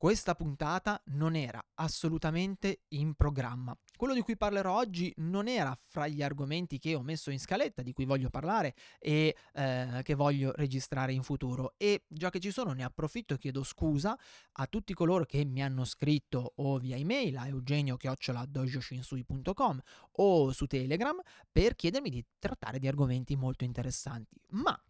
questa puntata non era assolutamente in programma. Quello di cui parlerò oggi non era fra gli argomenti che ho messo in scaletta, di cui voglio parlare e eh, che voglio registrare in futuro. E già che ci sono, ne approfitto e chiedo scusa a tutti coloro che mi hanno scritto o via email a eugenio-dojoshinsui.com o su Telegram per chiedermi di trattare di argomenti molto interessanti. Ma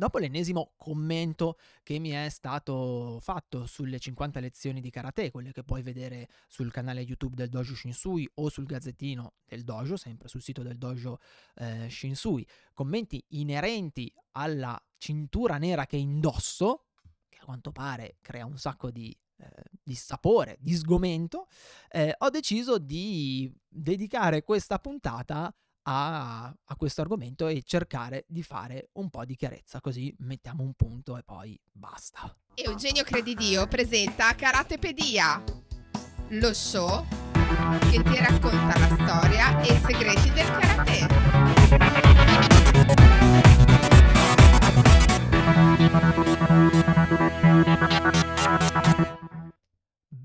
Dopo l'ennesimo commento che mi è stato fatto sulle 50 lezioni di karate, quelle che puoi vedere sul canale YouTube del Dojo Shinsui o sul gazzettino del Dojo, sempre sul sito del Dojo eh, Shinsui, commenti inerenti alla cintura nera che indosso, che a quanto pare crea un sacco di eh, di sapore, di sgomento, eh, ho deciso di dedicare questa puntata a, a questo argomento e cercare di fare un po' di chiarezza, così mettiamo un punto e poi basta. Eugenio Credidio presenta Karatepedia, lo show che ti racconta la storia e i segreti del karate.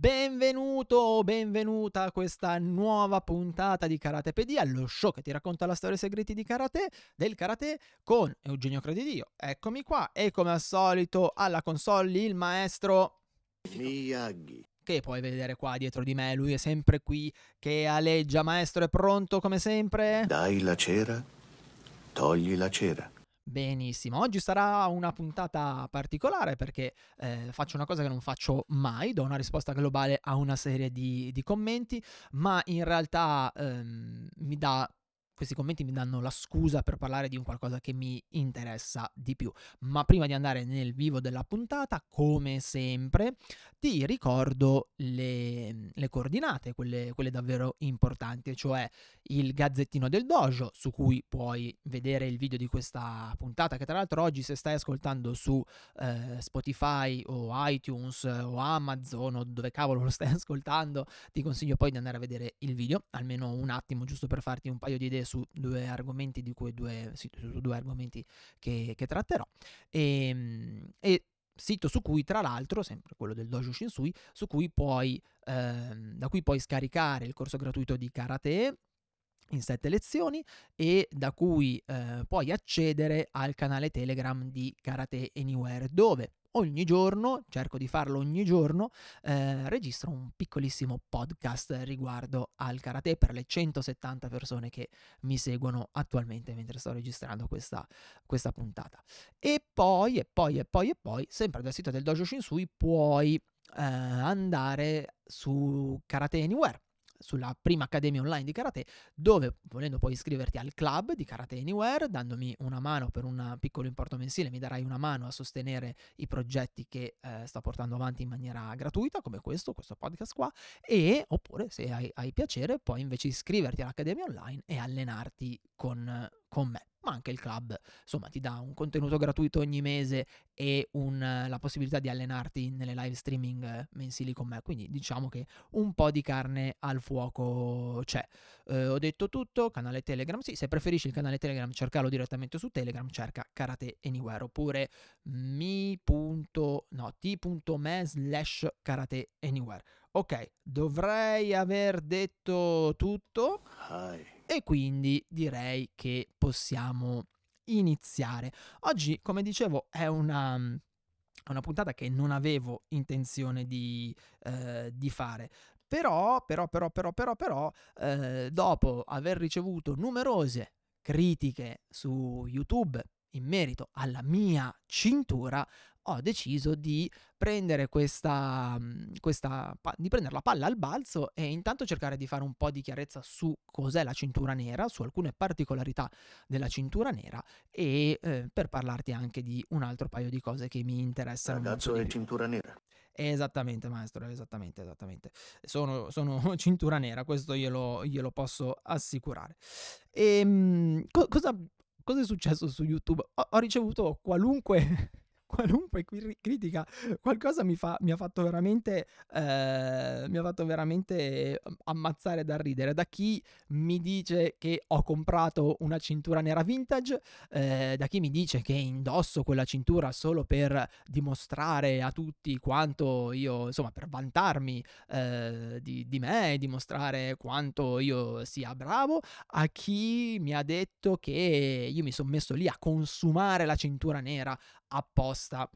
Benvenuto, benvenuta a questa nuova puntata di Karatepedia, lo show che ti racconta la storia e i segreti di karate, del karate con Eugenio Credidio. Eccomi qua e come al solito alla console il maestro Miyagi. Che puoi vedere qua dietro di me, lui è sempre qui che aleggia, maestro è pronto come sempre? Dai la cera, togli la cera. Benissimo, oggi sarà una puntata particolare perché eh, faccio una cosa che non faccio mai, do una risposta globale a una serie di, di commenti, ma in realtà ehm, mi dà questi commenti mi danno la scusa per parlare di un qualcosa che mi interessa di più. Ma prima di andare nel vivo della puntata, come sempre, ti ricordo le, le coordinate, quelle, quelle, davvero importanti, cioè il gazzettino del dojo, su cui puoi vedere il video di questa puntata, che tra l'altro oggi se stai ascoltando su eh, Spotify o iTunes o Amazon o dove cavolo lo stai ascoltando, ti consiglio poi di andare a vedere il video, almeno un attimo, giusto per farti un paio di idee su due argomenti due, su due argomenti che, che tratterò. E, ehm, e, sito su cui, tra l'altro, sempre quello del Dojo Shinsui, su cui puoi, ehm, da cui puoi scaricare il corso gratuito di karate in sette lezioni e da cui eh, puoi accedere al canale Telegram di Karate Anywhere dove ogni giorno, cerco di farlo ogni giorno, eh, registro un piccolissimo podcast riguardo al karate per le 170 persone che mi seguono attualmente mentre sto registrando questa, questa puntata. E poi, e poi, e poi, e poi, sempre dal sito del Dojo Shinsui puoi eh, andare su Karate Anywhere sulla prima accademia online di karate, dove volendo puoi iscriverti al club di Karate Anywhere, dandomi una mano per un piccolo importo mensile, mi darai una mano a sostenere i progetti che eh, sto portando avanti in maniera gratuita, come questo, questo podcast qua, e oppure se hai, hai piacere puoi invece iscriverti all'accademia online e allenarti con, con me ma anche il club, insomma, ti dà un contenuto gratuito ogni mese e un, la possibilità di allenarti nelle live streaming mensili con me. Quindi diciamo che un po' di carne al fuoco c'è. Eh, ho detto tutto, canale Telegram, sì, se preferisci il canale Telegram cercalo direttamente su Telegram, cerca Karate Anywhere oppure mi. T.me slash Karate Anywhere. Ok, dovrei aver detto tutto. Hi. E quindi direi che possiamo iniziare. Oggi, come dicevo, è una, una puntata che non avevo intenzione di, eh, di fare. Però, però, però, però, però, però, eh, dopo aver ricevuto numerose critiche su YouTube in merito alla mia cintura, ho deciso di prendere questa, mhmm, questa di prendere la palla al balzo e intanto cercare di fare un po' di chiarezza su cos'è la cintura nera, su alcune particolarità della cintura nera e eh, per parlarti anche di un altro paio di cose che mi interessano. Ragazzo è cintura nera. Esattamente, maestro, esattamente, esattamente. Sono, sono cintura nera, questo glielo, glielo posso assicurare. E ehm, co- cosa, cosa, è successo su YouTube? Ho, ho ricevuto qualunque qualunque cri- critica, qualcosa mi, fa, mi ha fatto veramente, eh, mi ha fatto veramente mm, ammazzare da ridere. Da chi mi dice che ho comprato una cintura nera vintage, eh, da chi mi dice che indosso quella cintura solo per dimostrare a tutti quanto io, insomma, per vantarmi eh, di, di me, dimostrare quanto io sia bravo, a chi mi ha detto che io mi sono messo lì a consumare la cintura nera apposta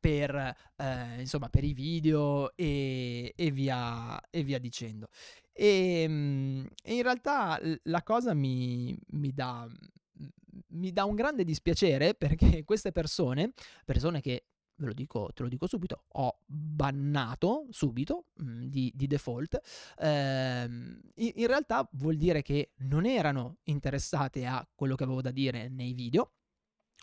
per, eh, insomma, per i video e, e, via, e via dicendo. E, ehm, e, in realtà la cosa mi, mi dà mi dà un grande dispiacere perché queste persone, persone che ve lo dico, te lo dico subito, ho bannato subito mm, di, di, default, ehm, in realtà vuol dire che non erano interessate a quello che avevo da dire nei video,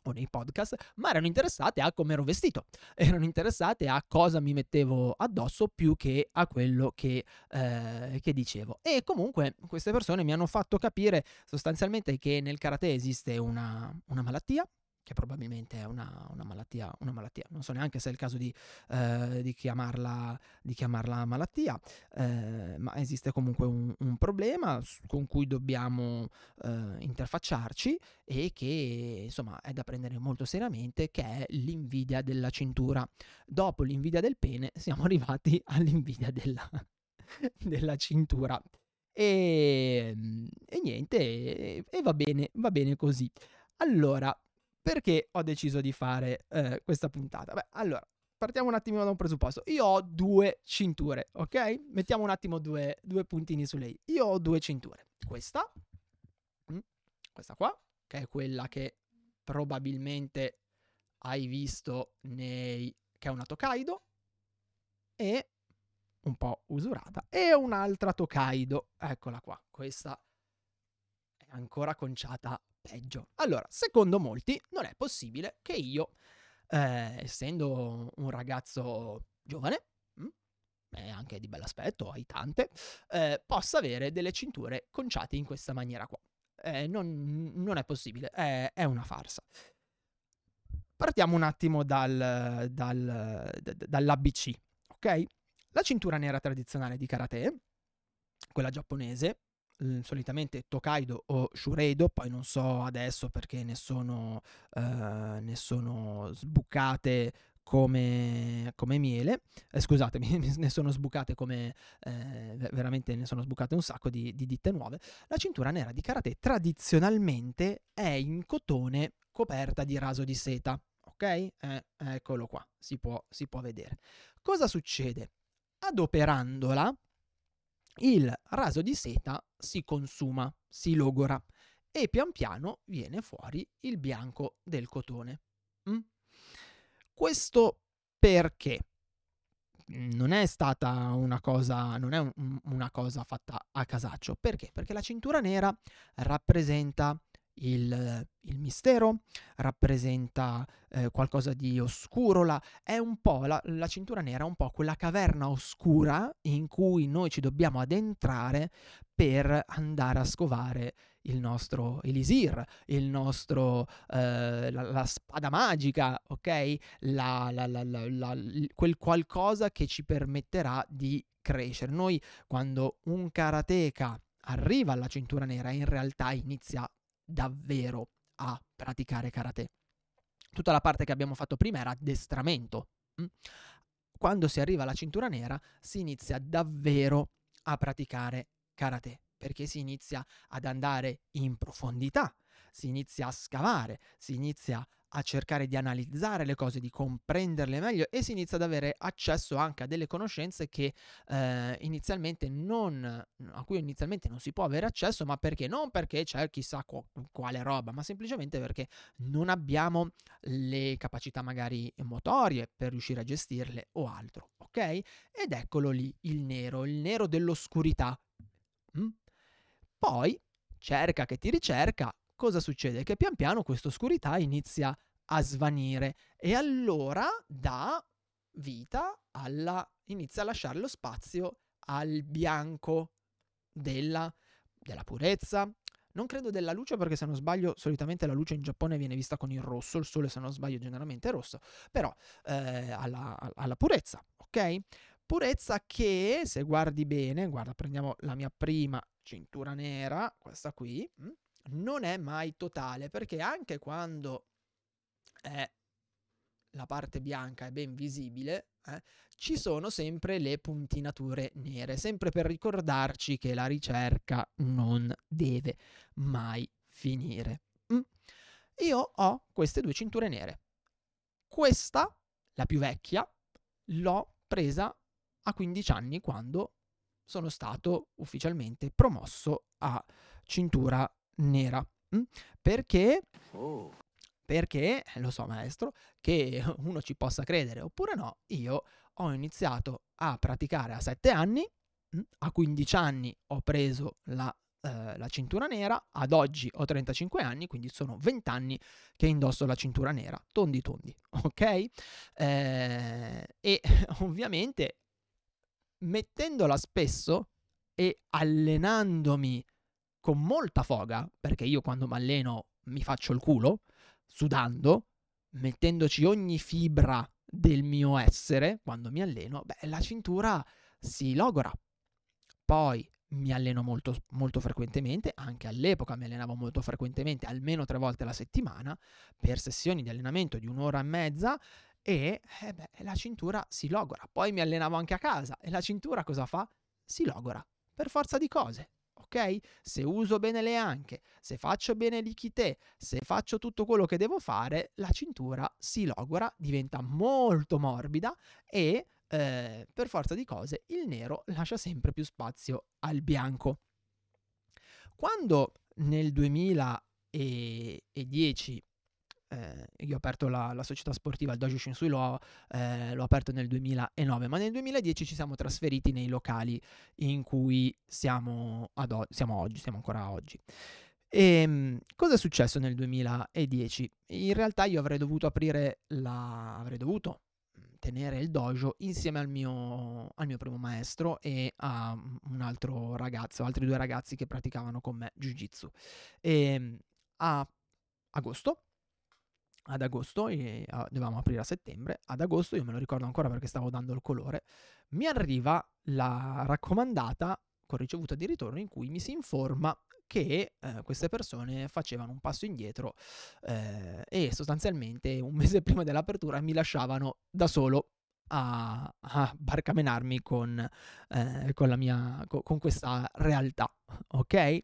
o nei podcast, ma erano interessate a come ero vestito, erano interessate a cosa mi mettevo addosso più che a quello che, eh, che, dicevo. E comunque queste persone mi hanno fatto capire sostanzialmente che nel karate esiste una, una malattia, che probabilmente è una, una, malattia, una, malattia, non so neanche se è il caso di, eh, di, chiamarla, di chiamarla, malattia, eh, ma esiste comunque un, un, problema con cui dobbiamo eh, interfacciarci e che insomma è da prendere molto seriamente, che è l'invidia della cintura. Dopo l'invidia del pene siamo arrivati all'invidia della, della cintura. E, e niente, e, e va bene, va bene così. Allora, perché ho deciso di fare eh, questa puntata? Beh, allora, partiamo un attimo da un presupposto. Io ho due cinture, ok? Mettiamo un attimo due, due puntini su lei. Io ho due cinture. Questa, mm, questa qua, che è quella che probabilmente hai visto nei... che è una Tokaido, e un po' usurata, e un'altra Tokaido. Eccola qua, questa è ancora conciata peggio. Allora, secondo molti non è possibile che io, eh, essendo un ragazzo giovane, mm, e anche di bell'aspetto, hai tante, eh, possa avere delle cinture conciate in questa maniera qua. Eh, non, non, è possibile, è, è, una farsa. Partiamo un attimo dal, dal, d- dall'ABC, ok? La cintura nera tradizionale di karate, quella giapponese, solitamente Tokaido o Shureido, poi non so adesso perché ne sono, uh, ne sono sbucate come, come miele, eh, scusatemi, ne sono sbucate come, eh, veramente ne sono sbucate un sacco di, di, ditte nuove, la cintura nera di karate tradizionalmente è in cotone coperta di raso di seta, ok? Eh, eccolo qua, si può, si può vedere. Cosa succede? Adoperandola, il raso di seta si consuma, si logora e pian piano viene fuori il bianco del cotone. Mm? Questo perché non è stata una cosa, non è un, una cosa fatta a casaccio. Perché? Perché la cintura nera rappresenta il, il mistero, rappresenta eh, qualcosa di oscuro, la, è un po' la, la cintura nera, è un po' quella caverna oscura in cui noi ci dobbiamo addentrare per andare a scovare il nostro elisir, il nostro, eh, la, la, spada magica, ok? La, la, quel qualcosa che ci permetterà di crescere. Noi quando un karateka arriva alla cintura nera in realtà inizia davvero a praticare karate. Tutta la parte che abbiamo fatto prima era addestramento. Mm? Quando si arriva alla cintura nera si inizia davvero a praticare karate, perché si inizia ad andare in profondità, si inizia a scavare, si inizia a cercare di analizzare le cose, di comprenderle meglio e si inizia ad avere accesso anche a delle conoscenze che eh, inizialmente non, a cui inizialmente non si può avere accesso, ma perché? Non perché c'è chissà qu- quale roba, ma semplicemente perché non abbiamo le capacità magari motorie per riuscire a gestirle o altro, ok? Ed eccolo lì il nero, il nero dell'oscurità. Mm? Poi cerca che ti ricerca, cosa succede? Che pian piano questa oscurità inizia a svanire e allora dà vita alla inizia a lasciare lo spazio al bianco della, della purezza, Non credo della luce perché se non sbaglio solitamente la luce in Giappone viene vista con il rosso, il sole se non sbaglio generalmente è rosso, però eh, alla, alla purezza, ok? Purezza che se guardi bene, guarda prendiamo la mia prima cintura nera, questa qui, mm, non è mai totale perché anche quando è la parte bianca è ben visibile, eh, ci sono sempre le puntinature nere, sempre per ricordarci che la ricerca non deve mai finire. Mm. Io ho queste due cinture nere. Questa, la più vecchia, l'ho presa a 15 anni quando sono stato ufficialmente promosso a cintura nera. Mm. Perché Oh, perché, lo so maestro, che uno ci possa credere oppure no, io ho iniziato a praticare a 7 anni, mm, a 15 anni ho preso la, eh, la cintura nera, ad oggi ho 35 anni, quindi sono 20 anni che indosso la cintura nera, tondi tondi, ok? Eh, e ovviamente mettendola spesso e allenandomi con molta foga, perché io quando mi alleno mi faccio il culo, sudando, mettendoci ogni fibra del mio essere quando mi alleno, beh, la cintura si logora. Poi mi alleno molto, molto frequentemente, anche all'epoca mi allenavo molto frequentemente, almeno tre volte alla settimana, per sessioni di allenamento di un'ora e mezza e eh beh, la cintura si logora. Poi mi allenavo anche a casa e la cintura cosa fa? Si logora, per forza di cose ok? Se uso bene le anche, se faccio bene l'ichite, se faccio tutto quello che devo fare, la cintura si logora, diventa molto morbida e eh, per forza di cose il nero lascia sempre più spazio al bianco. Quando nel 2010 eh, io ho aperto la, la, società sportiva, il Dojo Shinsui l'ho, eh, l'ho, aperto nel 2009, ma nel 2010 ci siamo trasferiti nei locali in cui siamo, o- siamo oggi, siamo ancora oggi. E ehm, cosa è successo nel 2010? In realtà io avrei dovuto aprire la... avrei dovuto tenere il dojo insieme al mio, al mio primo maestro e a un altro ragazzo, altri due ragazzi che praticavano con me Jiu-Jitsu. E ehm, a agosto ad agosto, e, uh, dovevamo aprire a settembre, ad agosto, io me lo ricordo ancora perché stavo dando il colore, mi arriva la raccomandata con ricevuta di ritorno in cui mi si informa che eh, queste persone facevano un passo indietro eh, e sostanzialmente un mese prima dell'apertura mi lasciavano da solo a, a barcamenarmi con, eh, con, mia, con, con questa realtà, ok?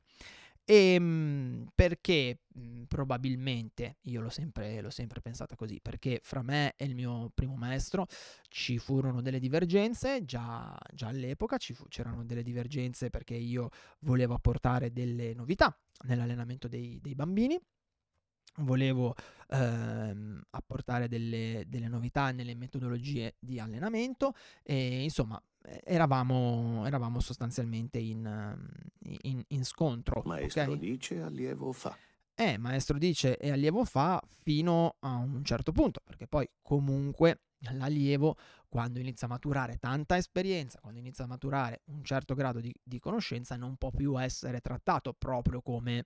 E ehm, perché mhmm, probabilmente, io l'ho sempre, l'ho sempre pensata così, perché fra me e il mio primo maestro ci furono delle divergenze, già, già all'epoca fu, c'erano delle divergenze perché io volevo apportare delle novità nell'allenamento dei, dei bambini volevo ehm, apportare delle, delle, novità nelle metodologie di allenamento e insomma eravamo, eravamo sostanzialmente in, in, in scontro. Maestro okay? dice, allievo fa. Eh, maestro dice e allievo fa fino a un certo punto, perché poi comunque l'allievo quando inizia a maturare tanta esperienza, quando inizia a maturare un certo grado di, di conoscenza, non può più essere trattato proprio come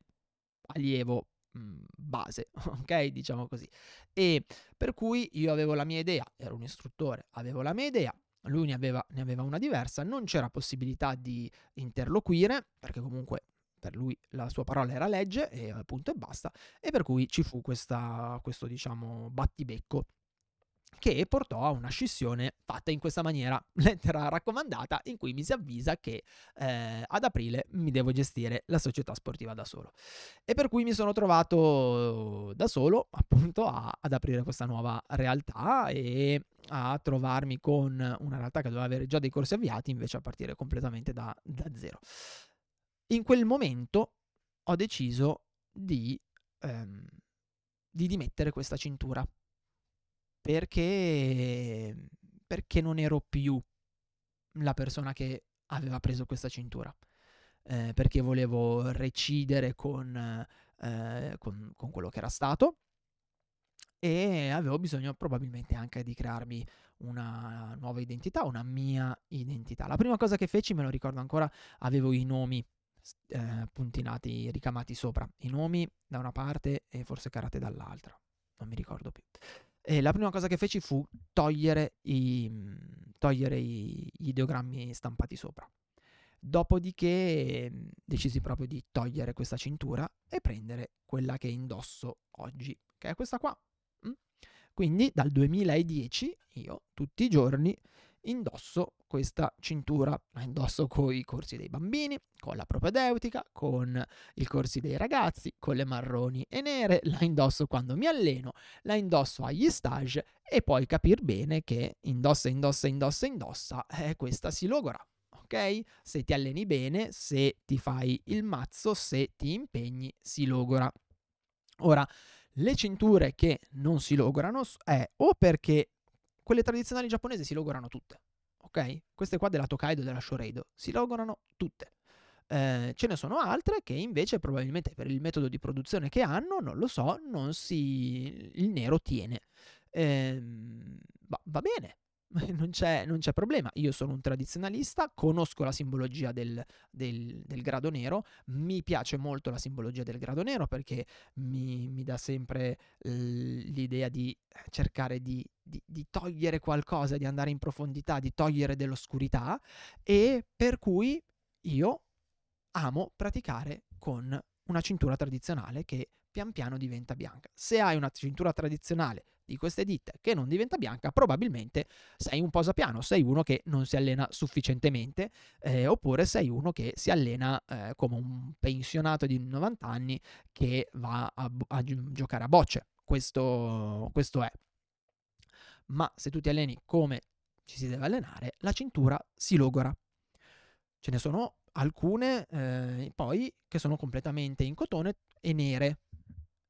allievo base, ok? Diciamo così. E per cui io avevo la mia idea, ero un istruttore, avevo la mia idea, lui ne aveva, ne aveva una diversa, non c'era possibilità di interloquire, perché comunque per lui la sua parola era legge e appunto e basta, e per cui ci fu questa, questo diciamo battibecco che portò a una scissione fatta in questa maniera, lettera raccomandata in cui mi si avvisa che eh, ad aprile mi devo gestire la società sportiva da solo. E per cui mi sono trovato da solo appunto a, ad aprire questa nuova realtà e a trovarmi con una realtà che doveva avere già dei corsi avviati invece a partire completamente da, da zero. In quel momento ho deciso di, ehm, di dimettere questa cintura perché, perché non ero più la persona che aveva preso questa cintura. Eh, perché volevo recidere con, eh, con, con, quello che era stato e avevo bisogno probabilmente anche di crearmi una nuova identità, una mia identità. La prima cosa che feci, me lo ricordo ancora, avevo i nomi eh, puntinati, ricamati sopra. I nomi da una parte e forse karate dall'altra. Non mi ricordo più. E la prima cosa che feci fu togliere, i, togliere i, gli ideogrammi stampati sopra. Dopodiché mm, decisi proprio di togliere questa cintura e prendere quella che indosso oggi, che è questa qua. Quindi dal 2010 io tutti i giorni indosso questa cintura, la indosso con i corsi dei bambini, con la propedeutica, con i corsi dei ragazzi, con le marroni e nere, la indosso quando mi alleno, la indosso agli stage e poi capire bene che indossa, indossa, indossa, indossa, eh, questa si logora ok? Se ti alleni bene, se ti fai il mazzo, se ti impegni, si logora. Ora, le cinture che non si logorano è o perché quelle tradizionali giapponesi si logorano tutte, ok? Queste qua della Tokaido e della Shoreido si logorano tutte. Eh, ce ne sono altre che invece probabilmente per il metodo di produzione che hanno, non lo so, non si... il nero tiene. Eh, va, va bene, non c'è, non c'è, problema. Io sono un tradizionalista, conosco la simbologia del, del, del, grado nero, mi piace molto la simbologia del grado nero perché mi, mi dà sempre l'idea di cercare di, di, di, togliere qualcosa, di andare in profondità, di togliere dell'oscurità e per cui io amo praticare con una cintura tradizionale che pian piano diventa bianca. Se hai una cintura tradizionale di queste ditte che non diventa bianca, probabilmente sei un posapiano, sei uno che non si allena sufficientemente, eh, oppure sei uno che si allena eh, come un pensionato di 90 anni che va a, a giocare a bocce. Questo, questo è. Ma se tu ti alleni come ci si deve allenare, la cintura si logora. Ce ne sono alcune eh, poi che sono completamente in cotone e nere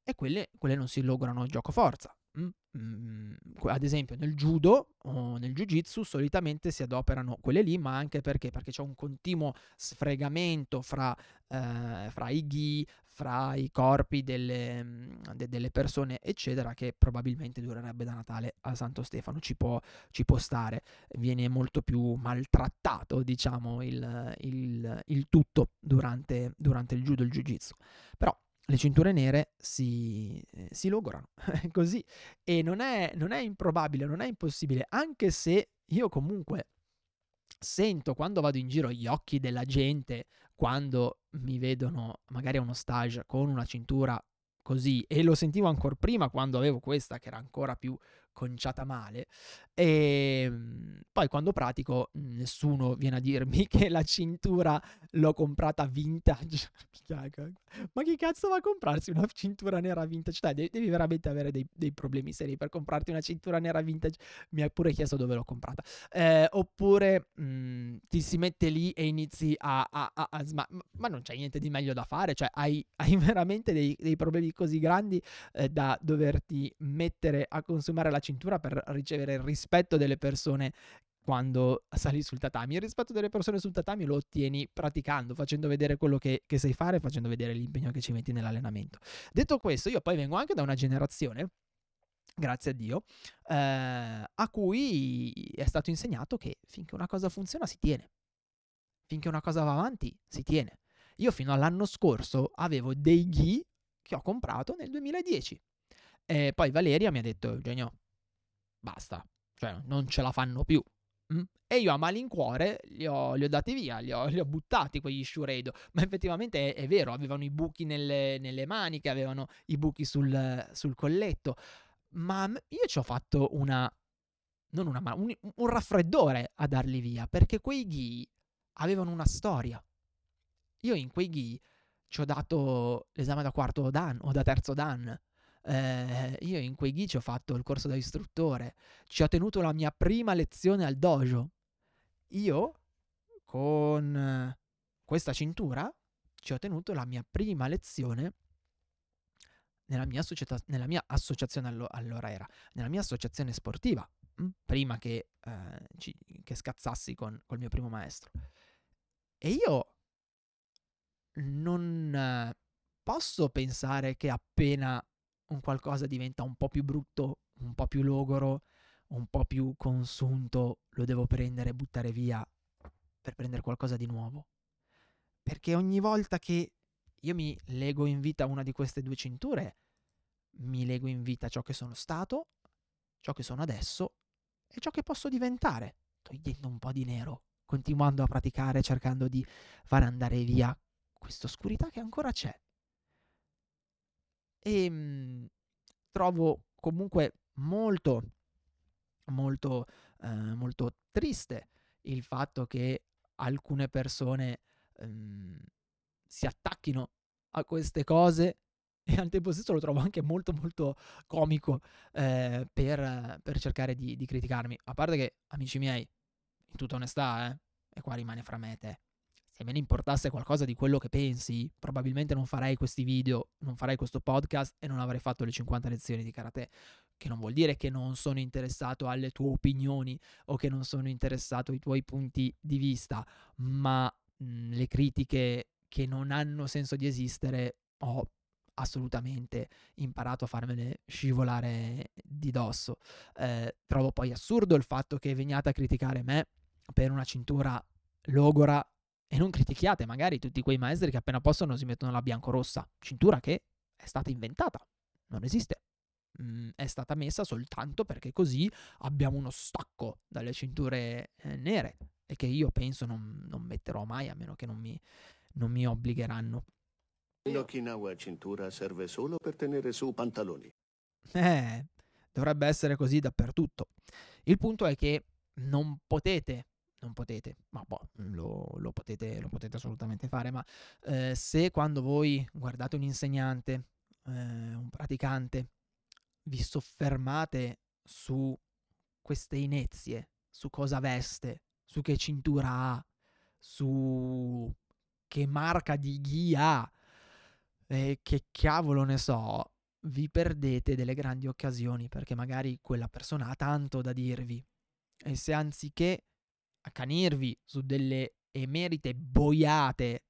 e quelle, quelle non si logorano a gioco forza. Mm, mm, ad esempio nel judo o nel jiu-jitsu solitamente si adoperano quelle lì, ma anche perché? Perché c'è un continuo sfregamento fra, eh, fra i ghi, fra i corpi delle, mm, de, delle, persone, eccetera, che probabilmente durerebbe da Natale a Santo Stefano. Ci può, ci può stare, viene molto più maltrattato, diciamo, il, il, il tutto durante, durante il judo il jiu-jitsu. Però le cinture nere si, eh, si logorano così. E non è, non è improbabile, non è impossibile, anche se io comunque sento quando vado in giro gli occhi della gente quando mi vedono magari a uno stage con una cintura così e lo sentivo ancora prima quando avevo questa che era ancora più conciata male e ehm, poi quando pratico nessuno viene a dirmi che la cintura l'ho comprata vintage. Ma chi cazzo va a comprarsi una cintura nera vintage? Dai devi veramente avere dei, dei problemi seri per comprarti una cintura nera vintage. Mi ha pure chiesto dove l'ho comprata. Eh, oppure mh, ti si mette lì e inizi a, a, a, a sma- ma non c'è niente di meglio da fare? Cioè hai, hai veramente dei, dei, problemi così grandi eh, da doverti mettere a consumare la cintura per ricevere il rispetto delle persone quando sali sul tatami. Il rispetto delle persone sul tatami lo ottieni praticando, facendo vedere quello che, che sai fare, facendo vedere l'impegno che ci metti nell'allenamento. Detto questo, io poi vengo anche da una generazione grazie a Dio, eh, a cui è stato insegnato che finché una cosa funziona si tiene, finché una cosa va avanti si tiene. Io fino all'anno scorso avevo dei ghi che ho comprato nel 2010. E poi Valeria mi ha detto, Eugenio, basta, cioè non ce la fanno più. Mm? E io a malincuore li ho, li ho dati via, li ho, li ho, buttati quegli Shureido. Ma effettivamente è, è, vero, avevano i buchi nelle, nelle maniche, avevano i buchi sul, sul, colletto. Ma io ci ho fatto una. Non una un, un raffreddore a darli via, perché quei ghi avevano una storia. Io in quei ghi ci ho dato l'esame da quarto dan o da terzo dan. Eh, io in quei ghi ci ho fatto il corso da istruttore, ci ho tenuto la mia prima lezione al dojo. Io con questa cintura ci ho tenuto la mia prima lezione nella mia, società, nella mia associazione allo, allora era, nella mia associazione sportiva, mh, hm, prima che, eh, ci, che scazzassi con, col mio primo maestro. E io non eh, posso pensare che appena un qualcosa diventa un po' più brutto, un po' più logoro, un po' più consunto, lo devo prendere e buttare via per prendere qualcosa di nuovo. Perché ogni volta che io mi lego in vita una di queste due cinture, mi lego in vita ciò che sono stato, ciò che sono adesso e ciò che posso diventare, togliendo un po' di nero, continuando a praticare, cercando di far andare via questa oscurità che ancora c'è. E mh, mm, trovo comunque molto, molto, eh, molto triste il fatto che alcune persone ehm, si attacchino a queste cose e al tempo stesso lo trovo anche molto molto comico eh, per, per, cercare di, di, criticarmi. A parte che, amici miei, in tutta onestà, eh, e qua rimane fra me e te, se me ne importasse qualcosa di quello che pensi, probabilmente non farei questi video, non farei questo podcast e non avrei fatto le 50 lezioni di karate. Che non vuol dire che non sono interessato alle tue opinioni o che non sono interessato ai tuoi punti di vista, ma mh, le critiche che non hanno senso di esistere ho assolutamente imparato a farmene scivolare di dosso. Eh, trovo poi assurdo il fatto che veniate a criticare me per una cintura logora e non critichiate magari tutti quei maestri che appena possono si mettono la biancorossa, cintura che è stata inventata, non esiste. Mm, è stata messa soltanto perché così abbiamo uno stacco dalle cinture eh, nere e che io penso non, non metterò mai a meno che non mi, non mi obbligheranno. L'Okinawa cintura serve solo per tenere su pantaloni. Eh, dovrebbe essere così dappertutto. Il punto è che non potete, non potete, ma boh, lo, lo, potete, lo potete assolutamente fare, ma eh, se quando voi guardate un insegnante, eh, un praticante, vi soffermate su queste inezie, su cosa veste, su che cintura ha, su che marca di ghi ha, e che cavolo ne so, vi perdete delle grandi occasioni perché magari quella persona ha tanto da dirvi. E se anziché accanirvi su delle emerite boiate,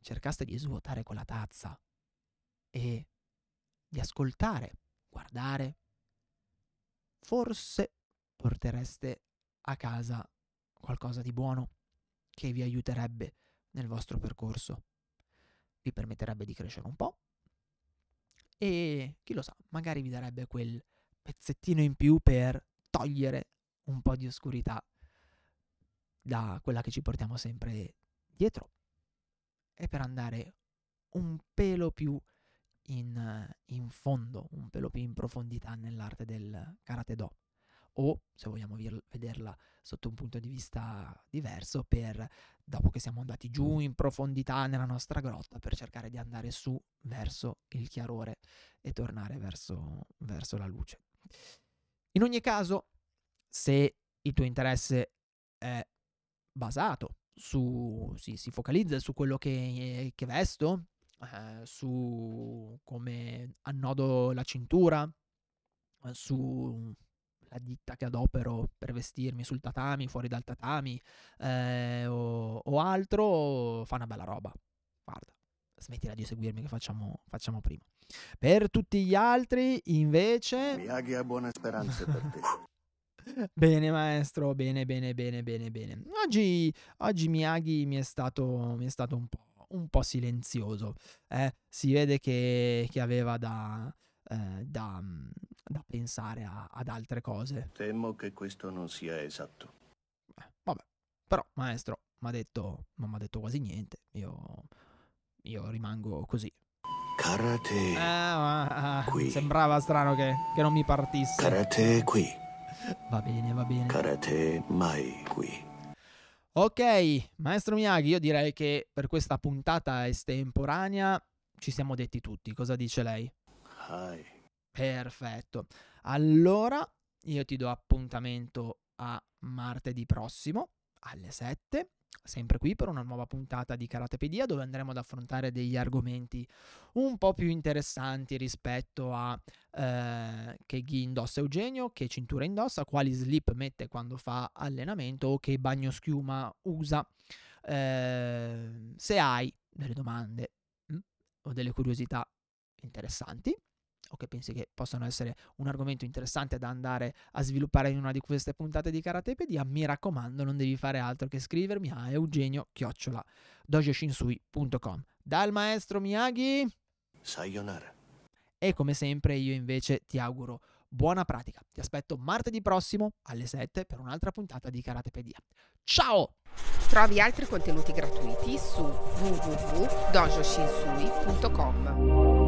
cercaste di svuotare quella tazza e di ascoltare, guardare, forse portereste a casa qualcosa di buono che vi aiuterebbe nel vostro percorso. Vi permetterebbe di crescere un po' e chi lo sa, magari vi darebbe quel pezzettino in più per togliere un po' di oscurità da quella che ci portiamo sempre dietro e per andare un pelo più in, in fondo, un pelo più in profondità nell'arte del karate do o se vogliamo vederla sotto un punto di vista diverso per dopo che siamo andati giù in profondità nella nostra grotta per cercare di andare su verso il chiarore e tornare verso, verso la luce. In ogni caso, se il tuo interesse è basato su, sì, si focalizza su quello che, che vesto, eh, su come annodo la cintura, eh, su la ditta che adopero per vestirmi sul tatami, fuori dal tatami eh, o, o, altro, fa una bella roba. Guarda, smettila di seguirmi che facciamo, facciamo prima. Per tutti gli altri, invece... Miyagi ha buone speranze per te. Bene maestro, bene, bene, bene, bene, bene. Oggi, oggi Miyagi mi è stato, mi è stato un, po', un po' silenzioso. Eh? Si vede che, che aveva da, eh, da, da, pensare a, ad altre cose. Temo che questo non sia esatto. Eh, vabbè, però maestro mi ha detto, non mi ha detto quasi niente, io, io rimango così. Karate. Eh, ah, qui. Sembrava strano che, che non mi partisse. Karate qui. Va bene, va bene. Karate mai qui. Ok, maestro Miyagi, io direi che per questa puntata estemporanea ci siamo detti tutti. Cosa dice lei? Hai. Perfetto. Allora io ti do appuntamento a martedì prossimo alle 7, sempre qui per una nuova puntata di Karatepedia dove andremo ad affrontare degli argomenti un po' più interessanti rispetto a eh, che ghi indossa Eugenio, che cintura indossa, quali slip mette quando fa allenamento o che bagno schiuma usa. Eh, se hai delle domande mh, mm, o delle curiosità interessanti, o che pensi che possano essere un argomento interessante da andare a sviluppare in una di queste puntate di Karatepedia, mi raccomando, non devi fare altro che scrivermi a eugenio-dojoshinsui.com. Dal maestro Miyagi! Sayonara. E come sempre io invece ti auguro buona pratica. Ti aspetto martedì prossimo alle 7 per un'altra puntata di Karatepedia. Ciao! Trovi altri contenuti gratuiti su www.dojoshinsui.com.